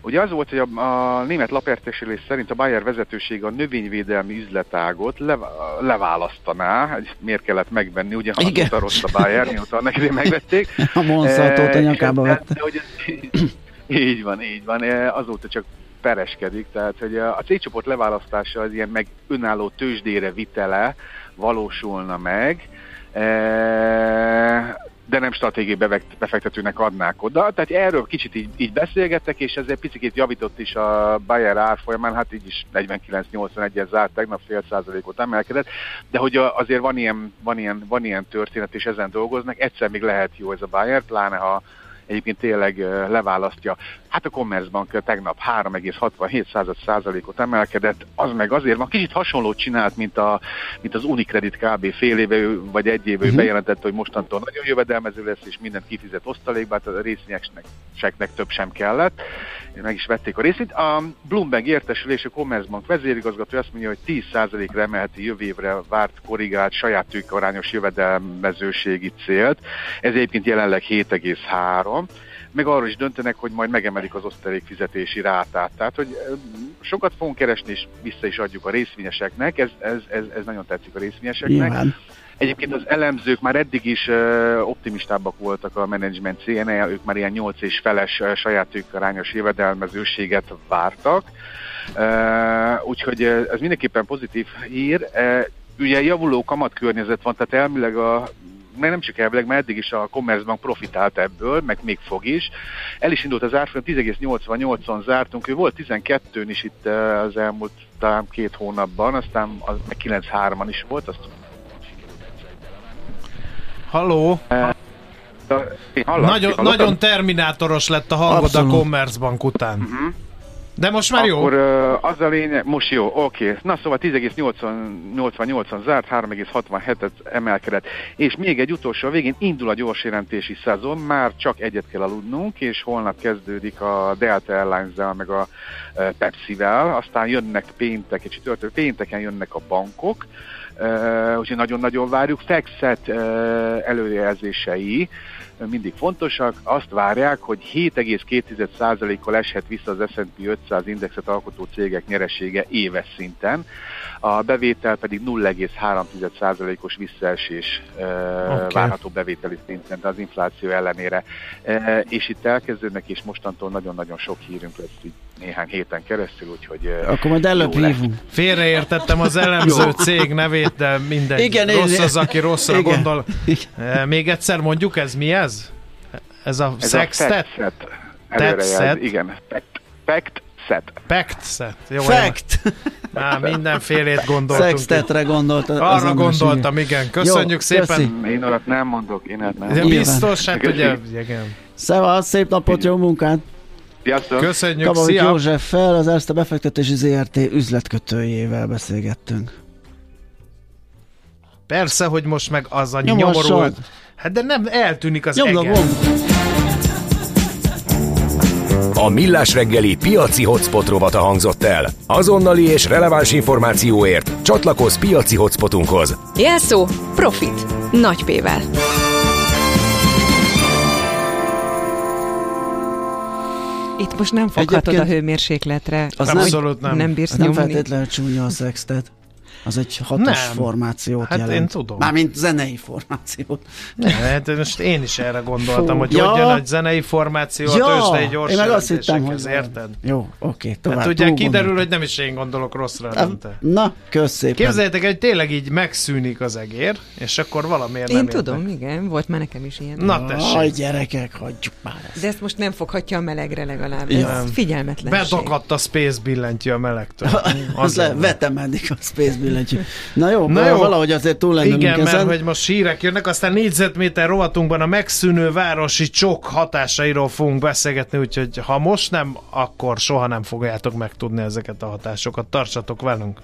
[SPEAKER 7] ugye az volt, hogy a, a német lapértesülés szerint a Bayer vezetőség a növényvédelmi üzletágot le, leválasztaná, miért kellett megvenni, ugye azóta rossz a Bayer, mióta idén megvették.
[SPEAKER 3] A Monsanto-t a nyakába vette.
[SPEAKER 7] Így van, így van, azóta csak pereskedik, tehát hogy a cégcsoport leválasztása az ilyen meg önálló tőzsdére vitele valósulna meg, de nem stratégiai befektetőnek adnák oda. Tehát erről kicsit így, így beszélgettek, és ezzel picit javított is a Bayer árfolyamán, hát így is 49-81-en zárt, tegnap fél százalékot emelkedett, de hogy azért van ilyen, van, ilyen, van ilyen történet, és ezen dolgoznak, egyszer még lehet jó ez a Bayer, pláne ha egyébként tényleg leválasztja. Hát a Commerzbank tegnap 3,67 százalékot emelkedett, az meg azért van, kicsit hasonlót csinált, mint, a, mint az Unicredit kb. fél éve vagy egy éve uh-huh. bejelentette, hogy mostantól nagyon jövedelmező lesz, és mindent kifizet osztalékba, hát a részvényeknek több sem kellett, meg is vették a részét. A Bloomberg értesülés, a Commerzbank vezérigazgató azt mondja, hogy 10%-ra emelheti jövő évre várt korrigált saját tőkearányos jövedelmezőségi célt. Ez egyébként jelenleg 7,3 meg arról is döntenek, hogy majd megemelik az osztalékfizetési rátát. Tehát, hogy sokat fogunk keresni, és vissza is adjuk a részvényeseknek, ez, ez, ez, ez nagyon tetszik a részvényeseknek. Nyilván. Egyébként az elemzők már eddig is optimistábbak voltak a menedzsment cégnél, ők már ilyen 8 és feles saját tőkarányos jövedelmezőséget vártak. Úgyhogy ez mindenképpen pozitív hír. Ugye javuló kamatkörnyezet van, tehát elmileg a meg nem csak elvileg, mert eddig is a Commerzbank profitált ebből, meg még fog is. El is indult az árfolyam, 10,88-on zártunk, ő volt 12-n is itt az elmúlt talán két hónapban, aztán az 9-3-an is volt, azt
[SPEAKER 2] Halló? nagyon, nagyon terminátoros lett a hangod Abszolút. a Commerzbank után. Uh-huh. De most már jó?
[SPEAKER 7] Akkor uh, az a lényeg, most jó, oké. Okay. Na szóval 10,88-on zárt, 3,67-et emelkedett. És még egy utolsó, a végén indul a gyors jelentési szezon, már csak egyet kell aludnunk, és holnap kezdődik a Delta Airlines-zel, meg a uh, Pepsi-vel, aztán jönnek péntek, egy csütörtök, pénteken jönnek a bankok, uh, úgyhogy nagyon-nagyon várjuk. Fexet uh, előrejelzései mindig fontosak, azt várják, hogy 7,2%-kal eshet vissza az S&P 500 indexet alkotó cégek nyeresége éves szinten, a bevétel pedig 0,3%-os visszaesés okay. várható bevételi szinten, az infláció ellenére. És itt elkezdődnek, és mostantól nagyon-nagyon sok hírünk lesz így néhány héten keresztül, úgyhogy
[SPEAKER 3] Akkor majd előbb hívunk.
[SPEAKER 2] Félreértettem az elemző cég nevét, de minden igen, rossz az, aki rosszra igen. gondol. Igen. Még egyszer mondjuk, ez mi ez? Ez a
[SPEAKER 7] ez
[SPEAKER 2] sextet?
[SPEAKER 7] A Tetszett. Igen. Pact set.
[SPEAKER 2] Pact set.
[SPEAKER 3] Jó, Fact.
[SPEAKER 2] Á, mindenfélét gondoltunk.
[SPEAKER 3] Sextetre gondolt.
[SPEAKER 2] Arra gondoltam, igen. Köszönjük Jó, szépen. Köszi.
[SPEAKER 7] Én olyat nem mondok, én olyat
[SPEAKER 2] nem. Biztos, hát ugye, igen.
[SPEAKER 3] Szevasz, szép napot, jó munkát!
[SPEAKER 2] Sziasztok! Köszönjük,
[SPEAKER 3] Kabavik szia! József fel, az Erste befektetési ZRT üzletkötőjével beszélgettünk.
[SPEAKER 2] Persze, hogy most meg az a nyomorult. Hát de nem eltűnik az Nyomdom, egen.
[SPEAKER 5] A Millás reggeli piaci hotspot rovata hangzott el. Azonnali és releváns információért csatlakozz piaci hotspotunkhoz.
[SPEAKER 1] Jelszó Profit. Nagy P-vel. Itt most nem foghatod Egyébként a hőmérsékletre.
[SPEAKER 2] Az Abszolút nem.
[SPEAKER 3] Nem bírsz nem feltétlenül csúnya a szextet. Az egy hatos nem. formációt hát jelent. én tudom. Mármint zenei formációt.
[SPEAKER 2] Nem, hát most én is erre gondoltam, Fú, hogy ja. hogy jön egy zenei formáció ja. a tőzsdei gyors
[SPEAKER 3] én meg azt hittem, hogy
[SPEAKER 2] érted?
[SPEAKER 3] Jó, oké, tovább. Hát
[SPEAKER 2] ugye kiderül, hogy nem is én gondolok rosszra, nem te.
[SPEAKER 3] Na, kösz szépen.
[SPEAKER 2] Képzeljétek, hogy tényleg így megszűnik az egér, és akkor valamiért
[SPEAKER 1] én
[SPEAKER 2] nem
[SPEAKER 1] Én tudom, értek. igen, volt már nekem is ilyen.
[SPEAKER 2] Na tessék. Aj,
[SPEAKER 3] gyerekek, hagyjuk már
[SPEAKER 1] ezt. De ezt most nem foghatja a melegre legalább. Ja. Ez figyelmetlenség.
[SPEAKER 2] Bedakadt a Space billentyű a melegtől.
[SPEAKER 3] az le, vetemedik a Space billentyű. Na jó, Na jó, valahogy azért túl lennünk
[SPEAKER 2] Igen, ezen. mert hogy most hírek jönnek, aztán négyzetméter rovatunkban a megszűnő városi csok hatásairól fogunk beszélgetni, úgyhogy ha most nem, akkor soha nem fogjátok megtudni ezeket a hatásokat. Tartsatok velünk!